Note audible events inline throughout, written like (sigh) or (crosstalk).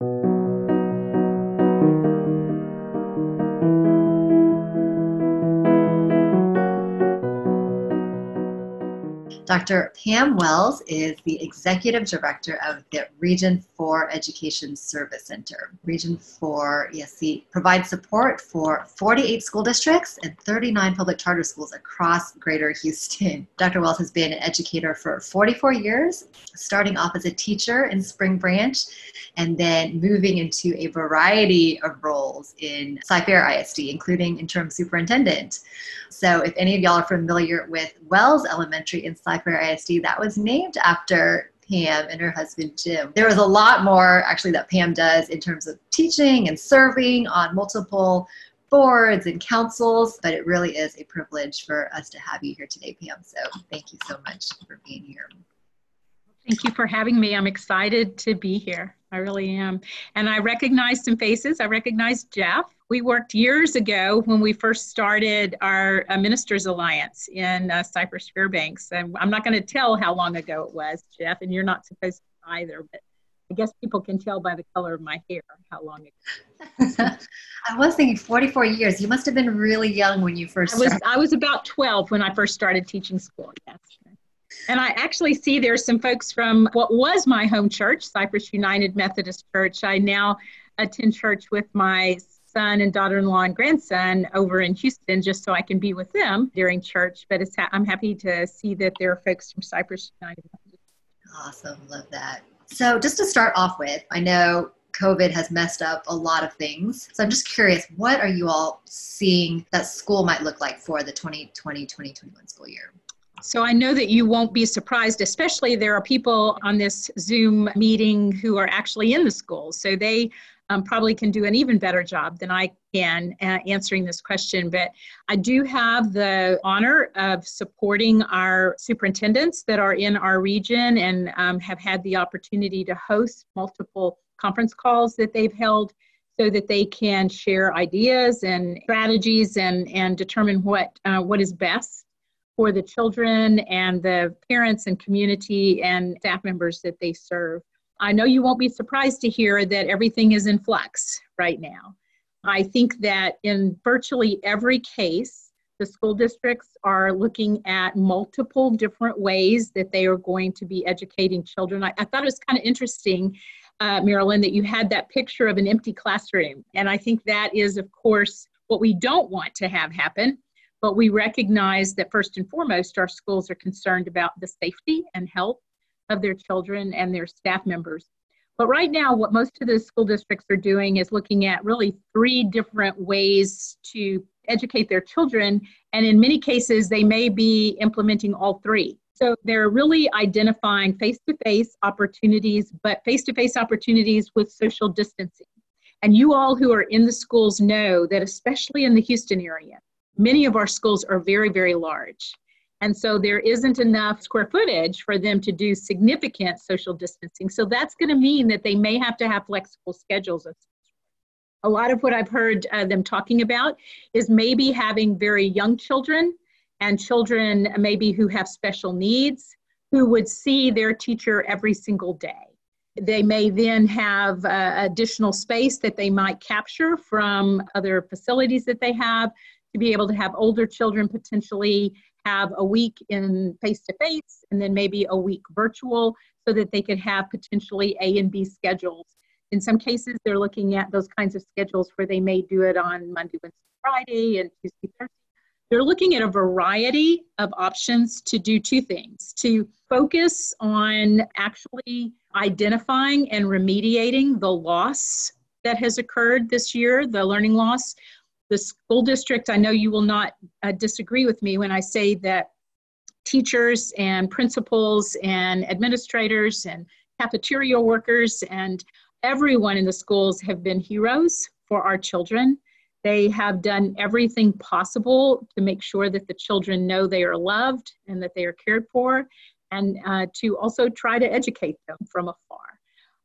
thank you Dr. Pam Wells is the Executive Director of the Region 4 Education Service Center. Region 4 ESC provides support for 48 school districts and 39 public charter schools across Greater Houston. (laughs) Dr. Wells has been an educator for 44 years, starting off as a teacher in Spring Branch and then moving into a variety of roles in Cy-Fair ISD, including interim superintendent. So if any of y'all are familiar with Wells Elementary in Cy-Fair ISD, that was named after Pam and her husband Jim. There was a lot more actually that Pam does in terms of teaching and serving on multiple boards and councils, but it really is a privilege for us to have you here today, Pam. So thank you so much for being here. Thank you for having me. I'm excited to be here. I really am. And I recognize some faces. I recognize Jeff. We worked years ago when we first started our uh, Ministers Alliance in uh, Cypress Fairbanks. And I'm not going to tell how long ago it was, Jeff, and you're not supposed to either, but I guess people can tell by the color of my hair how long ago. (laughs) I was thinking 44 years. You must have been really young when you first. I was, I was about 12 when I first started teaching school, yes. And I actually see there's some folks from what was my home church, Cypress United Methodist Church. I now attend church with my son and daughter-in-law and grandson over in Houston just so I can be with them during church. But ha- I'm happy to see that there are folks from Cypress United. Awesome, love that. So just to start off with, I know COVID has messed up a lot of things. So I'm just curious, what are you all seeing that school might look like for the 2020-2021 school year? So I know that you won't be surprised, especially there are people on this Zoom meeting who are actually in the schools. So they um, probably can do an even better job than I can uh, answering this question. But I do have the honor of supporting our superintendents that are in our region and um, have had the opportunity to host multiple conference calls that they've held so that they can share ideas and strategies and, and determine what, uh, what is best for the children and the parents and community and staff members that they serve. I know you won't be surprised to hear that everything is in flux right now. I think that in virtually every case, the school districts are looking at multiple different ways that they are going to be educating children. I, I thought it was kind of interesting, uh, Marilyn, that you had that picture of an empty classroom. And I think that is, of course, what we don't want to have happen. But we recognize that first and foremost, our schools are concerned about the safety and health of their children and their staff members. But right now, what most of the school districts are doing is looking at really three different ways to educate their children. And in many cases, they may be implementing all three. So they're really identifying face to face opportunities, but face to face opportunities with social distancing. And you all who are in the schools know that, especially in the Houston area, many of our schools are very, very large. And so there isn't enough square footage for them to do significant social distancing. So that's going to mean that they may have to have flexible schedules. A lot of what I've heard uh, them talking about is maybe having very young children and children maybe who have special needs who would see their teacher every single day. They may then have uh, additional space that they might capture from other facilities that they have to be able to have older children potentially have a week in face to face and then maybe a week virtual so that they could have potentially A and B schedules. In some cases, they're looking at those kinds of schedules where they may do it on Monday, Wednesday, Friday, and Tuesday, Thursday. They're looking at a variety of options to do two things to focus on actually identifying and remediating the loss that has occurred this year, the learning loss, the school district, I know you will not uh, disagree with me when I say that teachers and principals and administrators and cafeteria workers and everyone in the schools have been heroes for our children. They have done everything possible to make sure that the children know they are loved and that they are cared for, and uh, to also try to educate them from afar.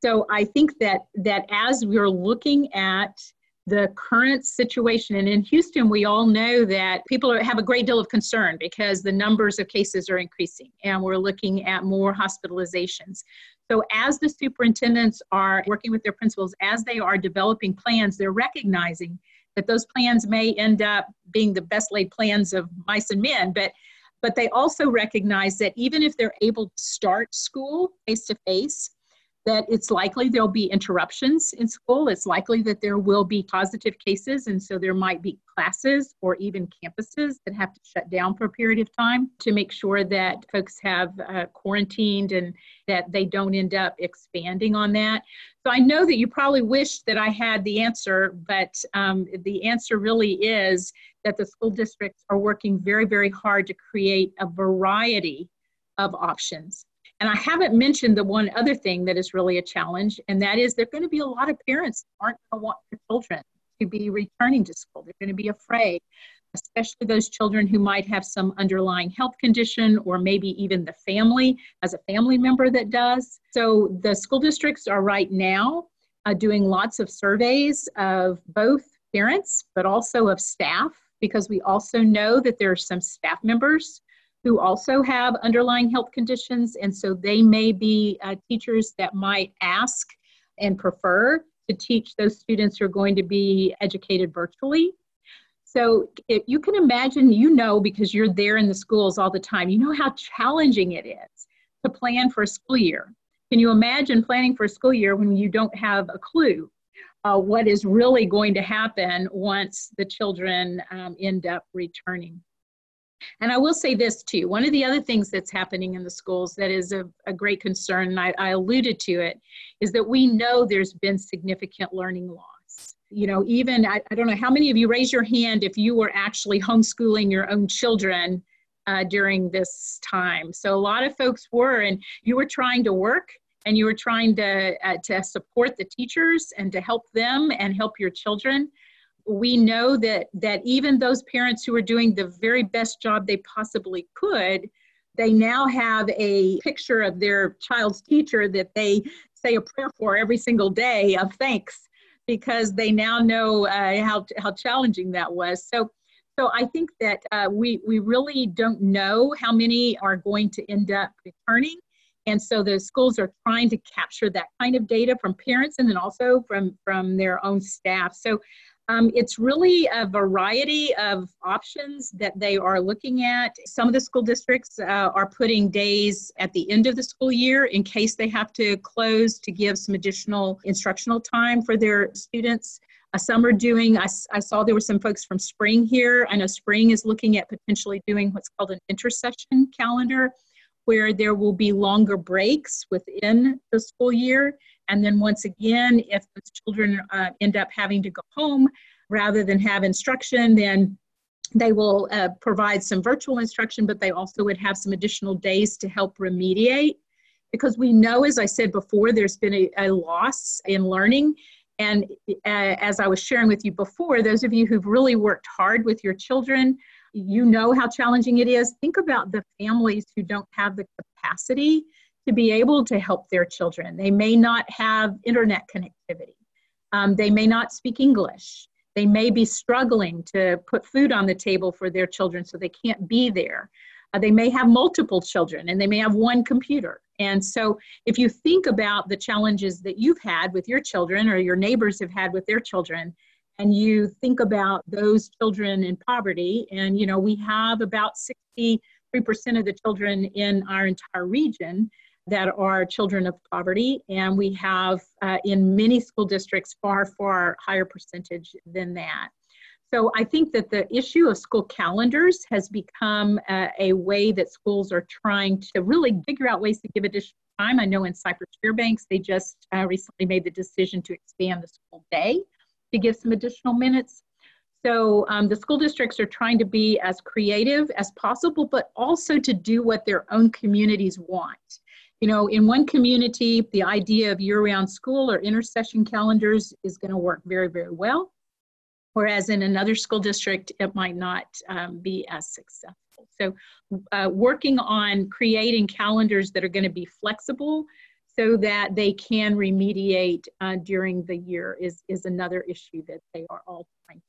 So I think that that as we're looking at the current situation. And in Houston, we all know that people are, have a great deal of concern because the numbers of cases are increasing and we're looking at more hospitalizations. So, as the superintendents are working with their principals, as they are developing plans, they're recognizing that those plans may end up being the best laid plans of mice and men, but but they also recognize that even if they're able to start school face to face, that it's likely there'll be interruptions in school. It's likely that there will be positive cases, and so there might be classes or even campuses that have to shut down for a period of time to make sure that folks have uh, quarantined and that they don't end up expanding on that. So I know that you probably wish that I had the answer, but um, the answer really is that the school districts are working very, very hard to create a variety of options and I haven't mentioned the one other thing that is really a challenge, and that is there are going to be a lot of parents that aren't going to want their children to be returning to school. They're going to be afraid, especially those children who might have some underlying health condition or maybe even the family as a family member that does. So the school districts are right now uh, doing lots of surveys of both parents but also of staff because we also know that there are some staff members who also have underlying health conditions. And so they may be uh, teachers that might ask and prefer to teach those students who are going to be educated virtually. So if you can imagine, you know, because you're there in the schools all the time, you know how challenging it is to plan for a school year. Can you imagine planning for a school year when you don't have a clue uh, what is really going to happen once the children um, end up returning? And I will say this too one of the other things that's happening in the schools that is a, a great concern, and I, I alluded to it, is that we know there's been significant learning loss. You know, even I, I don't know how many of you raise your hand if you were actually homeschooling your own children uh, during this time. So a lot of folks were, and you were trying to work and you were trying to, uh, to support the teachers and to help them and help your children we know that that even those parents who are doing the very best job they possibly could they now have a picture of their child's teacher that they say a prayer for every single day of thanks because they now know uh, how, how challenging that was. So so i think that uh, we we really don't know how many are going to end up returning. And so the schools are trying to capture that kind of data from parents and then also from from their own staff. So um, it's really a variety of options that they are looking at. Some of the school districts uh, are putting days at the end of the school year in case they have to close to give some additional instructional time for their students. Uh, some are doing, I, I saw there were some folks from Spring here. I know Spring is looking at potentially doing what's called an intersession calendar where there will be longer breaks within the school year and then once again, if those children uh, end up having to go home rather than have instruction, then they will uh, provide some virtual instruction, but they also would have some additional days to help remediate. Because we know, as I said before, there's been a, a loss in learning. And uh, as I was sharing with you before, those of you who've really worked hard with your children, you know how challenging it is. Think about the families who don't have the capacity to be able to help their children. They may not have internet connectivity. Um, they may not speak English. They may be struggling to put food on the table for their children, so they can't be there. Uh, they may have multiple children and they may have one computer. And so, if you think about the challenges that you've had with your children or your neighbors have had with their children, and you think about those children in poverty, and you know, we have about 63% of the children in our entire region that are children of poverty, and we have uh, in many school districts far, far higher percentage than that. So I think that the issue of school calendars has become uh, a way that schools are trying to really figure out ways to give additional time. I know in Cypress Fairbanks, they just uh, recently made the decision to expand the school day to give some additional minutes. So um, the school districts are trying to be as creative as possible, but also to do what their own communities want. You know, in one community, the idea of year-round school or intersession calendars is going to work very, very well. Whereas in another school district, it might not um, be as successful. So uh, working on creating calendars that are going to be flexible so that they can remediate uh, during the year is, is another issue that they are all trying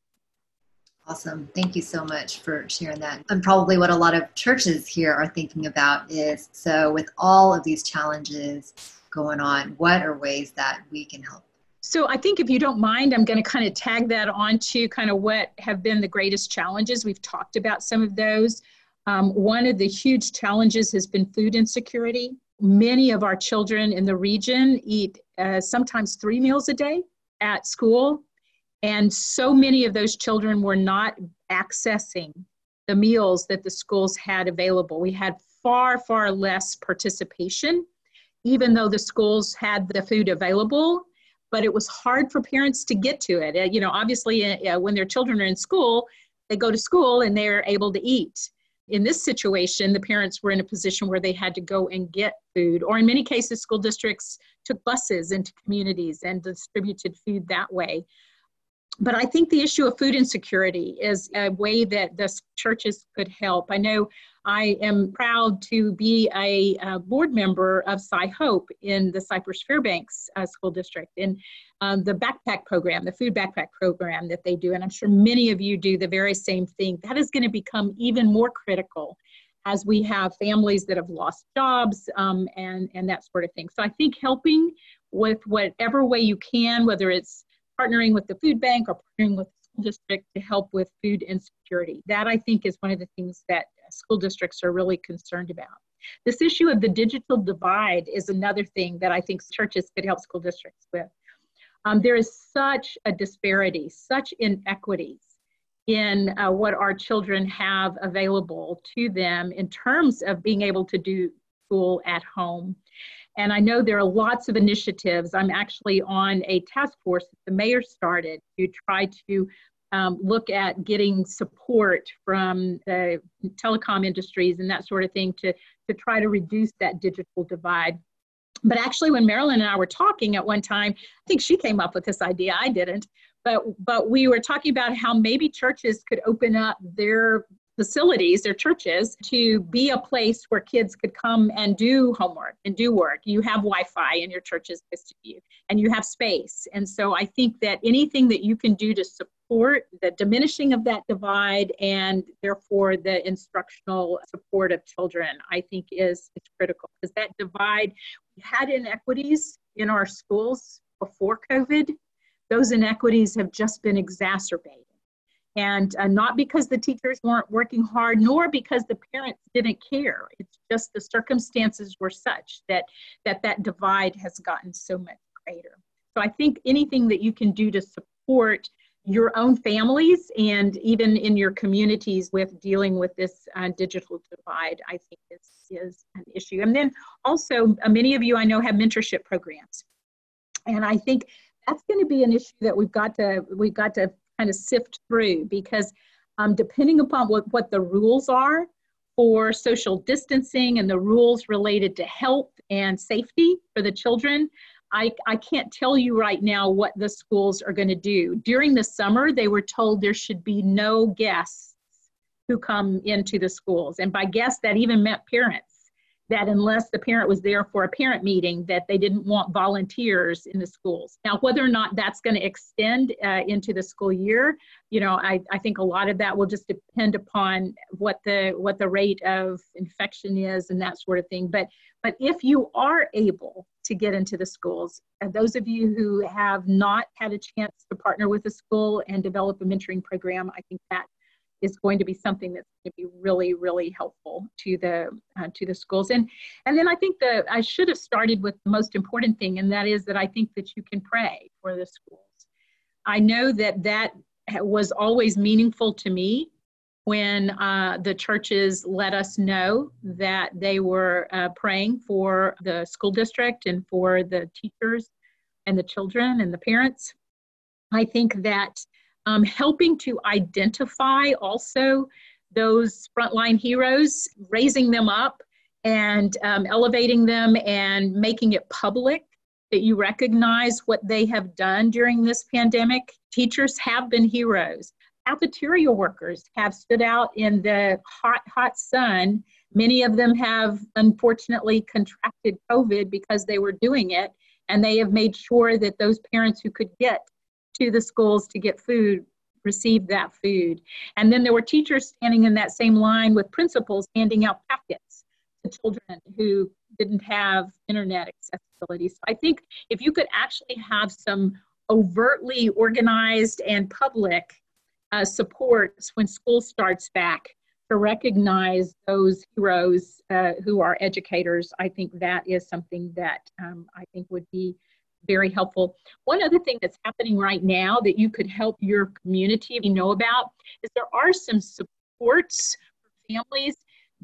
Awesome. Thank you so much for sharing that. And probably what a lot of churches here are thinking about is so, with all of these challenges going on, what are ways that we can help? So I think if you don't mind, I'm going to kind of tag that onto kind of what have been the greatest challenges. We've talked about some of those. Um, one of the huge challenges has been food insecurity. Many of our children in the region eat uh, sometimes three meals a day at school, and so many of those children were not accessing the meals that the schools had available. We had far, far less participation, even though the schools had the food available but it was hard for parents to get to it. Uh, you know, obviously, uh, when their children are in school, they go to school and they're able to eat. In this situation, the parents were in a position where they had to go and get food, or in many cases, school districts took buses into communities and distributed food that way. But I think the issue of food insecurity is a way that the churches could help. I know I am proud to be a, a board member of Cy-Hope in the Cypress Fairbanks uh, School District and um, the backpack program, the food backpack program that they do. And I'm sure many of you do the very same thing. That is going to become even more critical as we have families that have lost jobs um, and, and that sort of thing. So I think helping with whatever way you can, whether it's partnering with the food bank or partnering with the school district to help with food insecurity. That I think is one of the things that school districts are really concerned about. This issue of the digital divide is another thing that I think churches could help school districts with. Um, there is such a disparity, such inequities in uh, what our children have available to them in terms of being able to do school at home. And I know there are lots of initiatives. I'm actually on a task force that the mayor started to try to um, look at getting support from the telecom industries and that sort of thing to, to try to reduce that digital divide. But actually, when Marilyn and I were talking at one time, I think she came up with this idea. I didn't. But, but we were talking about how maybe churches could open up their facilities, their churches, to be a place where kids could come and do homework and do work. You have Wi Fi in your churches and you have space. And so I think that anything that you can do to support the diminishing of that divide and therefore the instructional support of children, I think is, is critical because that divide, we had inequities in our schools before COVID. Those inequities have just been exacerbated and uh, not because the teachers weren't working hard nor because the parents didn't care. It's just the circumstances were such that that that divide has gotten so much greater. So i think anything that you can do to support your own families and even in your communities with dealing with this uh, digital divide i think is, is an issue. And then also uh, many of you i know have mentorship programs. And i think that's going to be an issue that we've got to we've got to kind of sift through because um, depending upon what, what the rules are for social distancing and the rules related to health and safety for the children, I, I can't tell you right now what the schools are going to do. During the summer, they were told there should be no guests who come into the schools. And by guests, that even meant parents that unless the parent was there for a parent meeting that they didn't want volunteers in the schools. Now whether or not that's going to extend uh, into the school year you know I, I think a lot of that will just depend upon what the what the rate of infection is and that sort of thing. But but if you are able to get into the schools and those of you who have not had a chance to partner with a school and develop a mentoring program i think that is going to be something that's going to be really really helpful to the uh, to the schools. And and then i think that i should have started with the most important thing and that is that i think that you can pray for the schools. I know that that was always meaningful to me when uh, the churches let us know that they were uh, praying for the school district and for the teachers and the children and the parents. I think that um, helping to identify also those frontline heroes, raising them up and um, elevating them and making it public that you recognize what they have done during this pandemic. Teachers have been heroes. Cafeteria workers have stood out in the hot, hot sun. Many of them have unfortunately contracted COVID because they were doing it, and they have made sure that those parents who could get to the schools to get food received that food. And then there were teachers standing in that same line with principals handing out packets to children who didn't have internet accessibility. So I think if you could actually have some overtly organized and public uh, supports when school starts back to recognize those heroes uh, who are educators, I think that is something that um, I think would be very helpful. One other thing that's happening right now that you could help your community know about is there are some supports for families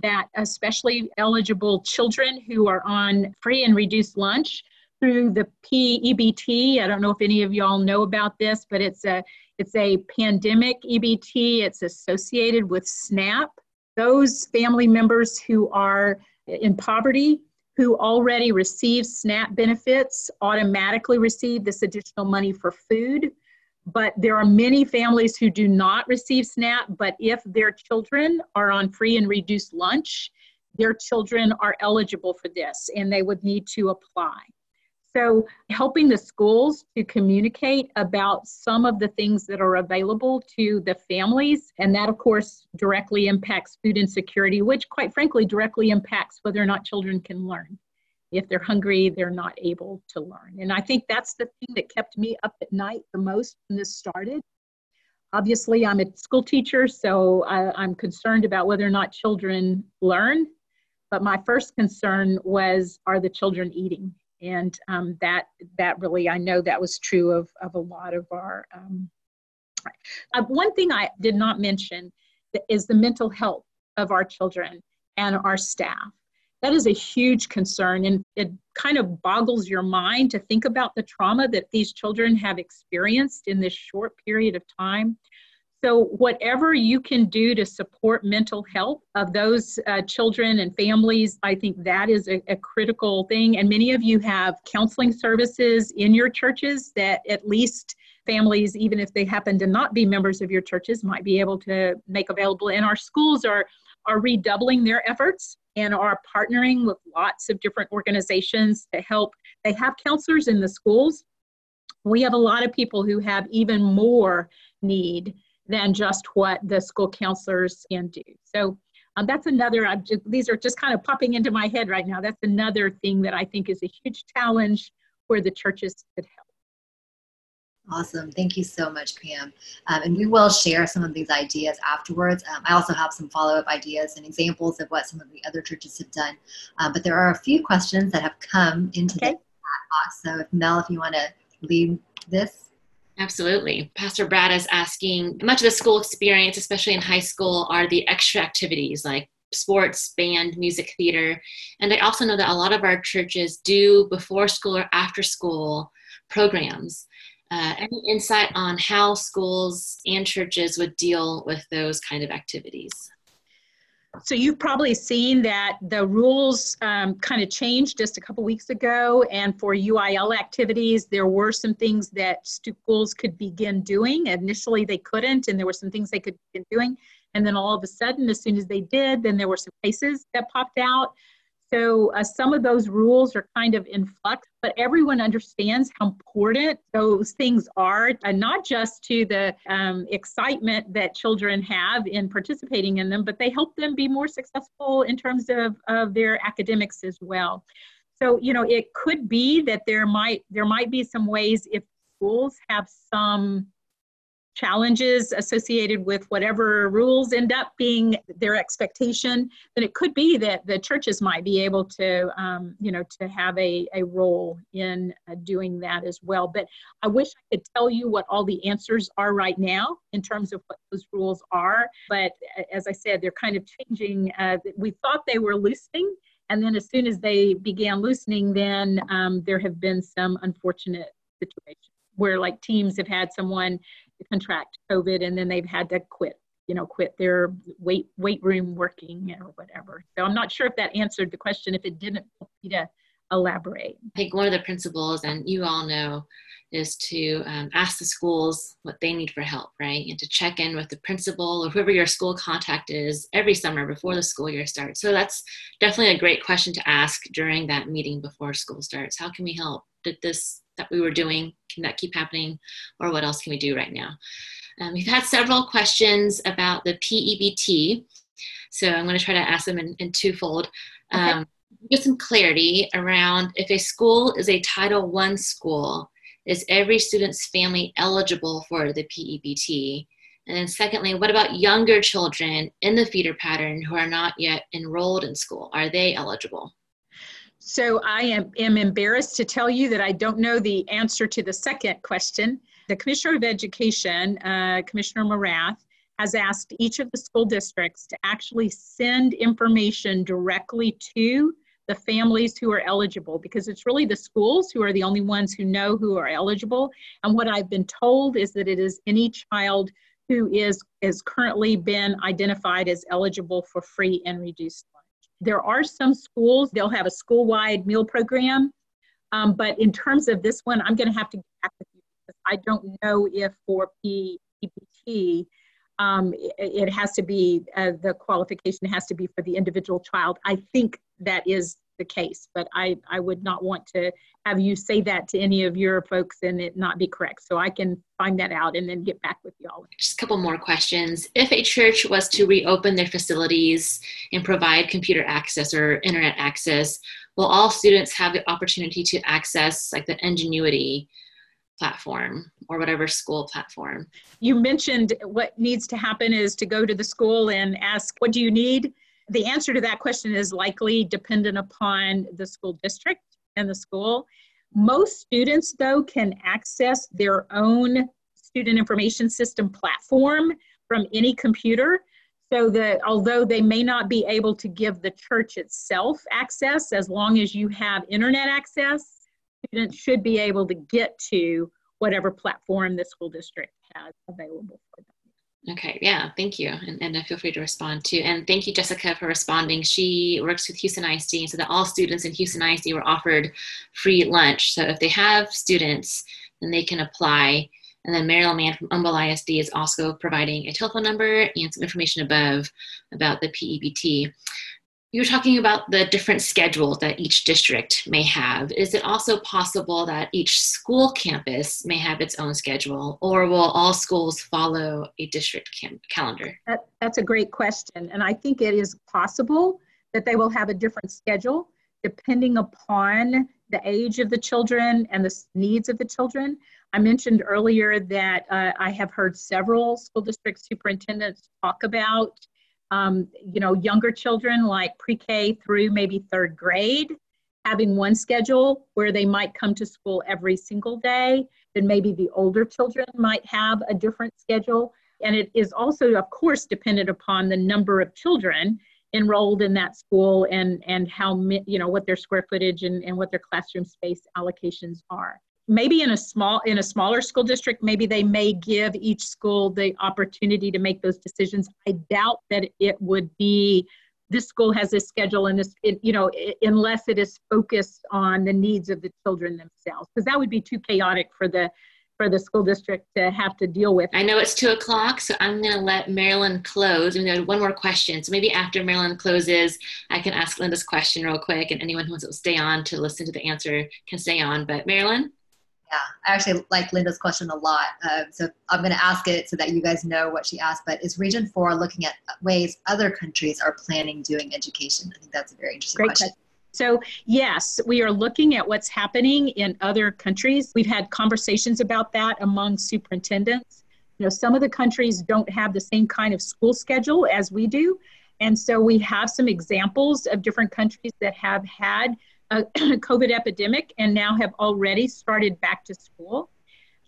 that especially eligible children who are on free and reduced lunch through the PEBT. I don't know if any of y'all know about this, but it's a it's a pandemic EBT. It's associated with SNAP. Those family members who are in poverty who already receive SNAP benefits automatically receive this additional money for food. But there are many families who do not receive SNAP, but if their children are on free and reduced lunch, their children are eligible for this and they would need to apply. So, helping the schools to communicate about some of the things that are available to the families, and that, of course, directly impacts food insecurity, which, quite frankly, directly impacts whether or not children can learn. If they're hungry, they're not able to learn. And I think that's the thing that kept me up at night the most when this started. Obviously, I'm a school teacher, so I, am concerned about whether or not children learn. But my first concern was are the children eating? And um, that that really I know that was true of of a lot of our. Um, uh, one thing I did not mention is the mental health of our children and our staff. That is a huge concern, and it kind of boggles your mind to think about the trauma that these children have experienced in this short period of time. So, whatever you can do to support mental health of those uh, children and families, I think that is a, a, critical thing. And many of you have counseling services in your churches that at least families, even if they happen to not be members of your churches, might be able to make available. And our schools are, are redoubling their efforts and are partnering with lots of different organizations to help. They have counselors in the schools. We have a lot of people who have even more need than just what the school counselors can do. So um, that's another, I'm just, these are just kind of popping into my head right now. That's another thing that I think is a huge challenge where the churches could help. Awesome. Thank you so much, Pam. Um, and we will share some of these ideas afterwards. Um, I also have some follow up ideas and examples of what some of the other churches have done. Um, but there are a few questions that have come into okay. the chat box. So, if Mel, if you want to lead this. Absolutely. Pastor Brad is asking much of the school experience, especially in high school, are the extra activities like sports, band, music, theater. And I also know that a lot of our churches do before school or after school programs. Uh, any insight on how schools and churches would deal with those kind of activities? So you've probably seen that the rules um, kind of changed just a couple weeks ago. And for UIL activities, there were some things that schools could begin doing. Initially, they couldn't, and there were some things they could begin doing. And then all of a sudden, as soon as they did, then there were some cases that popped out. So uh, some of those rules are kind of in flux, but everyone understands how important those things are, and not just to the um, excitement that children have in participating in them, but they help them be more successful in terms of, of their academics as well. So you know, it could be that there might there might be some ways if schools have some challenges associated with whatever rules end up being their expectation, then it could be that the churches might be able to, um, you know, to have a, a role in uh, doing that as well. But I wish I could tell you what all the answers are right now in terms of what those rules are. But uh, as I said, they're kind of changing. Uh, we thought they were loosening. And then as soon as they began loosening, then um, there have been some unfortunate situations where like teams have had someone contract COVID and then they've had to quit, you know, quit their weight weight room working or whatever. So I'm not sure if that answered the question. If it didn't, to elaborate. I think one of the principles, and you all know, is to um, ask the schools what they need for help, right? And to check in with the principal or whoever your school contact is every summer before the school year starts. So that's definitely a great question to ask during that meeting before school starts. How can we help? Did this that we were doing can that keep happening or what else can we do right now um, we've had several questions about the pebt so i'm going to try to ask them in, in twofold okay. um, get some clarity around if a school is a Title I school, is every student's family eligible for the PEBT? And then, secondly, what about younger children in the feeder pattern who are not yet enrolled in school? Are they eligible? So, I am, am embarrassed to tell you that I don't know the answer to the second question. The Commissioner of Education, uh, Commissioner Morath, has asked each of the school districts to actually send information directly to the families who are eligible because it's really the schools who are the only ones who know who are eligible. And what I've been told is that it is any child who is, is currently been identified as eligible for free and reduced. There are some schools, they'll have a school-wide meal program, um, but in terms of this one, I'm gonna have to get back with you because I don't know if for PPT, um, it, it, has to be, uh, the qualification has to be for the individual child. I think that is the case, but I, I would not want to have you say that to any of your folks and it not be correct. So I can find that out and then get back with y'all. Just a couple more questions. If a church was to reopen their facilities and provide computer access or internet access, will all students have the opportunity to access like the Edgenuity platform or whatever school platform? You mentioned what needs to happen is to go to the school and ask, what do you need? The answer to that question is likely dependent upon the school district and the school. Most students, though, can access their own student information system platform from any computer. So that although they may not be able to give the church itself access, as long as you have internet access, students should be able to get to whatever platform the school district has available for them. Okay, yeah, thank you. And, and feel free to respond too. And thank you, Jessica, for responding. She works with Houston ISD, so that all students in Houston ISD were offered free lunch. So if they have students, then they can apply. And then Marilyn Mann from Humble ISD is also providing a telephone number and some information above about the PEBT you're talking about the different schedules that each district may have. Is it also possible that each school campus may have its own schedule, or will all schools follow a district cam- calendar? That, that's a great question. And I think it is possible that they will have a different schedule depending upon the age of the children and the needs of the children. I mentioned earlier that uh, I have heard several school district superintendents talk about um, you know, younger children like pre-K through maybe third grade, having one schedule where they might come to school every single day. Then maybe the older children might have a different schedule. And it is also, of course, dependent upon the number of children enrolled in that school and, and how, you know, what their square footage and, and what their classroom space allocations are maybe in a small in a smaller school district maybe they may give each school the opportunity to make those decisions. I doubt that it would be this school has this schedule and this it, you know it, unless it is focused on the needs of the children themselves because that would be too chaotic for the for the school district to have to deal with. I know it's two o'clock so i'm going to let marilyn close. And then one more question so maybe after marilyn closes i can ask linda's question real quick and anyone who wants to stay on to listen to the answer can stay on. But marilyn yeah, I actually like Linda's question a lot. Uh, so I'm going to ask it so that you guys know what she asked. But is Region 4 looking at ways other countries are planning doing education? I think that's a very interesting Great question. question. So, yes, we are looking at what's happening in other countries. We've had conversations about that among superintendents. You know, some of the countries don't have the same kind of school schedule as we do. And so we have some examples of different countries that have had a (coughs) COVID epidemic and now have already started back to school.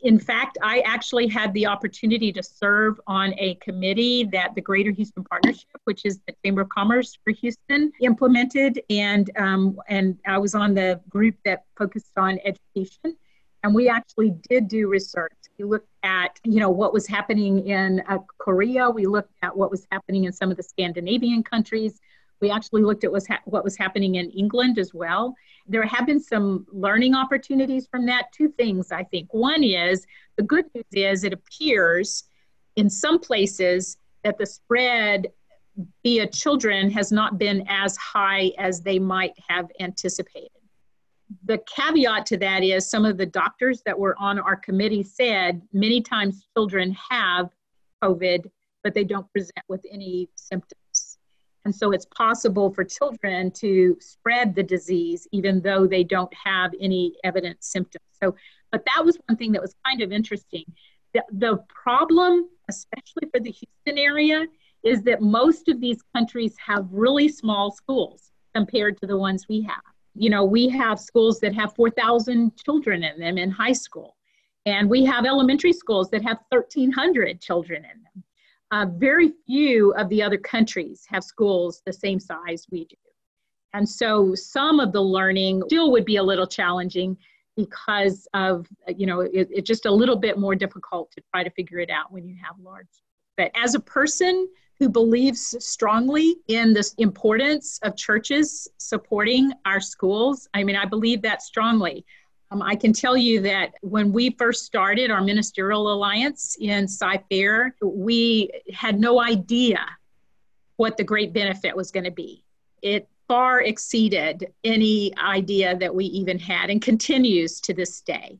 In fact, I actually had the opportunity to serve on a committee that the Greater Houston Partnership, which is the Chamber of Commerce for Houston, implemented, and um, and I was on the group that focused on education, and we actually did do research. We looked at you know what was happening in uh, Korea. We looked at what was happening in some of the Scandinavian countries. We actually looked at what was happening in England as well. There have been some learning opportunities from that. Two things, I think. One is the good news is it appears in some places that the spread via children has not been as high as they might have anticipated. The caveat to that is some of the doctors that were on our committee said many times children have COVID, but they don't present with any symptoms. And so it's possible for children to spread the disease even though they don't have any evident symptoms. So, but that was one thing that was kind of interesting. The, the problem, especially for the Houston area, is that most of these countries have really small schools compared to the ones we have. You know, we have schools that have 4,000 children in them in high school, and we have elementary schools that have 1,300 children in them. Uh, very few of the other countries have schools the same size we do. And so some of the learning still would be a little challenging because of, you know, it, it's just a little bit more difficult to try to figure it out when you have large. But as a person who believes strongly in this importance of churches supporting our schools, I mean, I believe that strongly. Um, I can tell you that when we first started our ministerial alliance in Cy-Fair, we had no idea what the great benefit was going to be. It far exceeded any idea that we even had and continues to this day.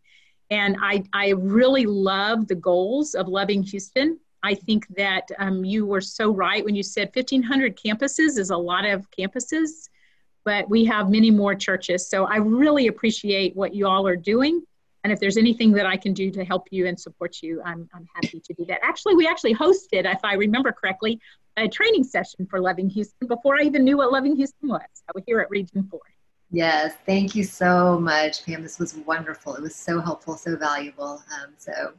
And I, I really love the goals of Loving Houston. I think that um, you were so right when you said 1,500 campuses is a lot of campuses but we have many more churches. So I really appreciate what you all are doing. And if there's anything that I can do to help you and support you, I'm, I'm happy to do that. Actually, we actually hosted, if I remember correctly, a training session for Loving Houston before I even knew what Loving Houston was. I was here at Region 4. Yes, thank you so much, Pam. This was wonderful. It was so helpful, so valuable. Um, so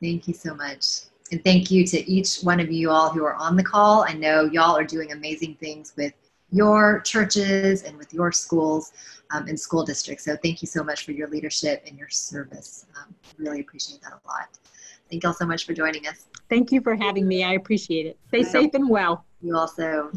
thank you so much. And thank you to each one of you all who are on the call. I know y'all are doing amazing things with your churches and with your schools um, and school districts. So thank you so much for your leadership and your service. Um, really appreciate that a lot. Thank you all so much for joining us. Thank you for having me. I appreciate it. Stay safe and well. You also.